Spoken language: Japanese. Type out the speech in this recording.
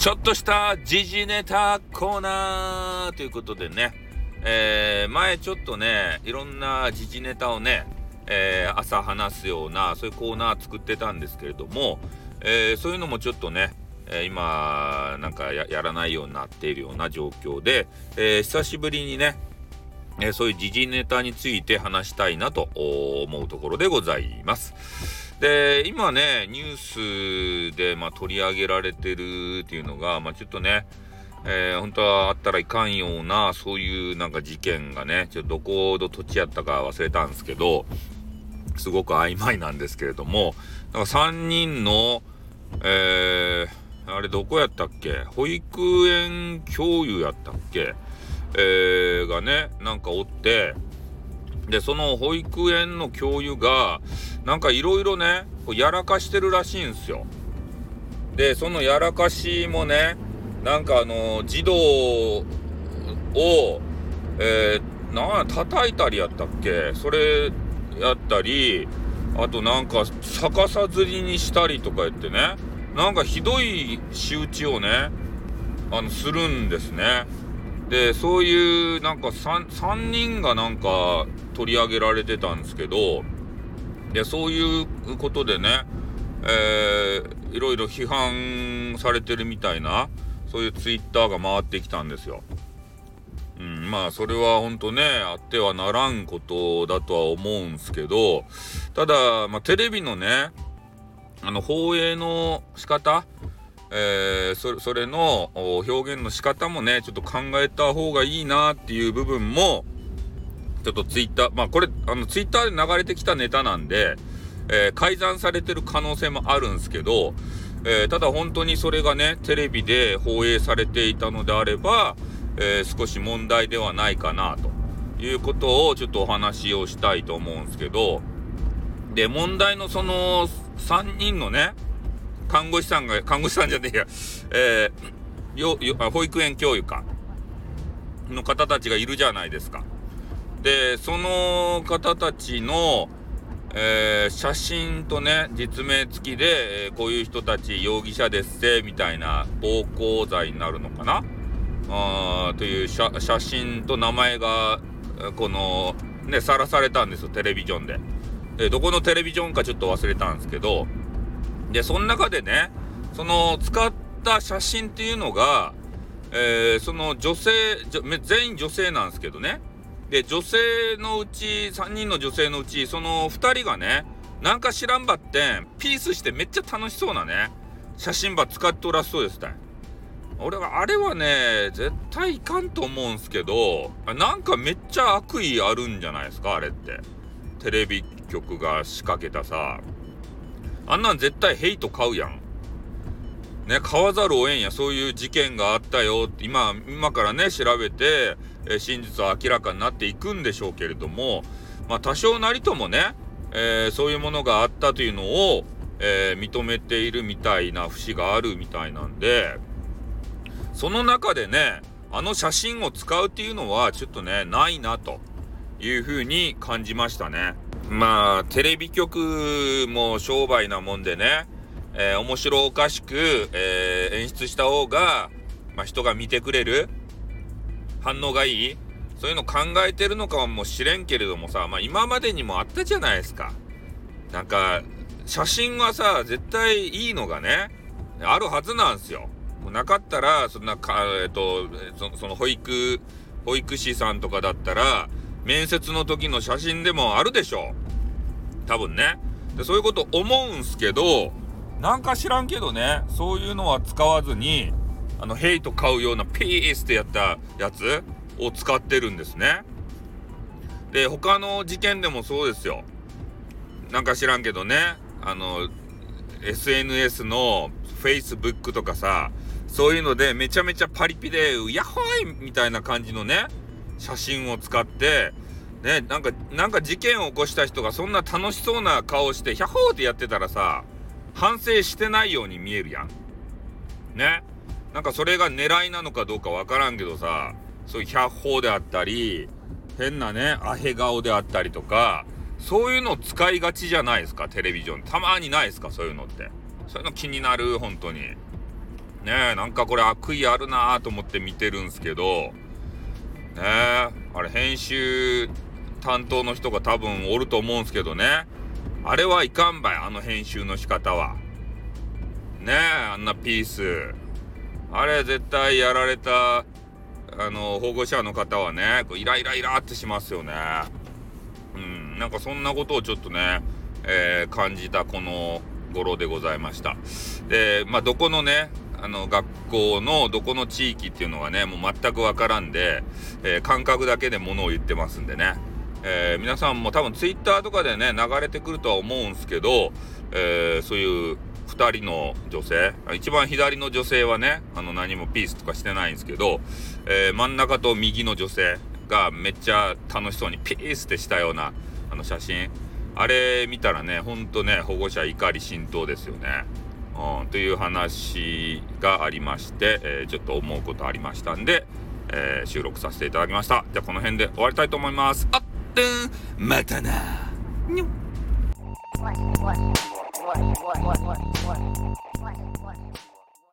ちょっとした時事ネタコーナーということでね、えー、前ちょっとね、いろんな時事ネタをね、えー、朝話すような、そういうコーナー作ってたんですけれども、えー、そういうのもちょっとね、え今、なんかやらないようになっているような状況で、え久しぶりにね、えそういう時事ネタについて話したいなと思うところでございます。で、今ね、ニュースで、まあ、取り上げられてるっていうのが、まあ、ちょっとね、えー、本当はあったらいかんような、そういうなんか事件がね、ちょっとどこの土地やったか忘れたんですけど、すごく曖昧なんですけれども、なんか3人の、えー、あれどこやったっけ？保育園教諭やったっけ？えー、がね、なんかおって、で、その保育園の教諭が、なんかいろいろね、こうやらかしてるらしいんですよ。で、そのやらかしもね、なんかあの、児童を、えー、なん、叩いたりやったっけ？それやったり、あとなんか逆さずりにしたりとか言ってね、なんかひどい仕打ちをね、あの、するんですね。で、そういうなんか 3, 3人がなんか取り上げられてたんですけど、で、そういうことでね、えー、いろいろ批判されてるみたいな、そういうツイッターが回ってきたんですよ。うん、まあ、それは本当ね、あってはならんことだとは思うんすけど、ただ、まあ、テレビのね、あの、放映の仕方、えー、それの表現の仕方もね、ちょっと考えた方がいいなっていう部分も、ちょっとツイッター、まあこれ、あのツイッターで流れてきたネタなんで、えー、改ざんされてる可能性もあるんですけど、えー、ただ本当にそれがね、テレビで放映されていたのであれば、えー、少し問題ではないかな、ということをちょっとお話をしたいと思うんですけど、で、問題のその3人のね、看護師さんが、看護師さんじゃねえや、えー、よ、よ、保育園教諭か、の方たちがいるじゃないですか。で、その方たちの、えー、写真とね、実名付きで、えー、こういう人たち容疑者ですせ、みたいな暴行罪になるのかなあという写真と名前が、この、ね、さらされたんですよ、テレビジョンで。で、どこのテレビジョンかちょっと忘れたんですけど、で、その中でね、その使った写真っていうのが、えー、その女性、全員女性なんですけどね、で、女性のうち、3人の女性のうち、その2人がね、なんか知らんばってん、ピースしてめっちゃ楽しそうなね、写真ば使っておらそうですたい。俺は、あれはね、絶対いかんと思うんすけど、なんかめっちゃ悪意あるんじゃないですか、あれって。テレビ局が仕掛けたさ。あんなん絶対ヘイト買うやん。ね、買わざるを得んや。そういう事件があったよって。今、今からね、調べて、え真実は明らかになっていくんでしょうけれども、まあ、多少なりともね、えー、そういうものがあったというのを、えー、認めているみたいな節があるみたいなんで、その中でね、あの写真を使うっていうのはちょっとね、ないなというふうに感じましたね。まあ、テレビ局も商売なもんでね、えー、面白おかしく、えー、演出した方が、まあ、人が見てくれる。反応がいいそういうの考えてるのかもしれんけれどもさ、まあ今までにもあったじゃないですか。なんか、写真はさ、絶対いいのがね、あるはずなんですよ。なかったら、そんなか、えっと、そその保育、保育士さんとかだったら、面接の時の写真でもあるでしょ。多分ね。でそういうこと思うんすけど、なんか知らんけどね、そういうのは使わずに、あの、ヘイト買うようなピースってやったやつを使ってるんですね。で、他の事件でもそうですよ。なんか知らんけどね、あの、SNS の Facebook とかさ、そういうのでめちゃめちゃパリピで、ヤッホーイみたいな感じのね、写真を使って、ね、なんか、なんか事件を起こした人がそんな楽しそうな顔して、ヒャッホーってやってたらさ、反省してないように見えるやん。ね。なんかそれが狙いなのかどうかわからんけどさ、そういう百歩であったり、変なね、アヘ顔であったりとか、そういうの使いがちじゃないですか、テレビジョン。たまにないですか、そういうのって。そういうの気になる、本当に。ねえ、なんかこれ悪意あるなと思って見てるんすけど、ねえ、あれ編集担当の人が多分おると思うんすけどね。あれはいかんばい、あの編集の仕方は。ねえ、あんなピース。あれ絶対やられた、あの、保護者の方はね、こうイライライラってしますよね。うん、なんかそんなことをちょっとね、えー、感じたこの頃でございました。で、まあ、どこのね、あの、学校のどこの地域っていうのはね、もう全くわからんで、えー、感覚だけでものを言ってますんでね。えー、皆さんも多分ツイッターとかでね、流れてくるとは思うんすけど、えー、そういう2人の女性、一番左の女性はね、あの何もピースとかしてないんですけど、えー、真ん中と右の女性がめっちゃ楽しそうにピースってしたようなあの写真、あれ見たらね、ほんとね、保護者怒り浸透ですよね。うん、という話がありまして、え、ちょっと思うことありましたんで、え、収録させていただきました。じゃあこの辺で終わりたいと思います。あってん、またな。にょ what,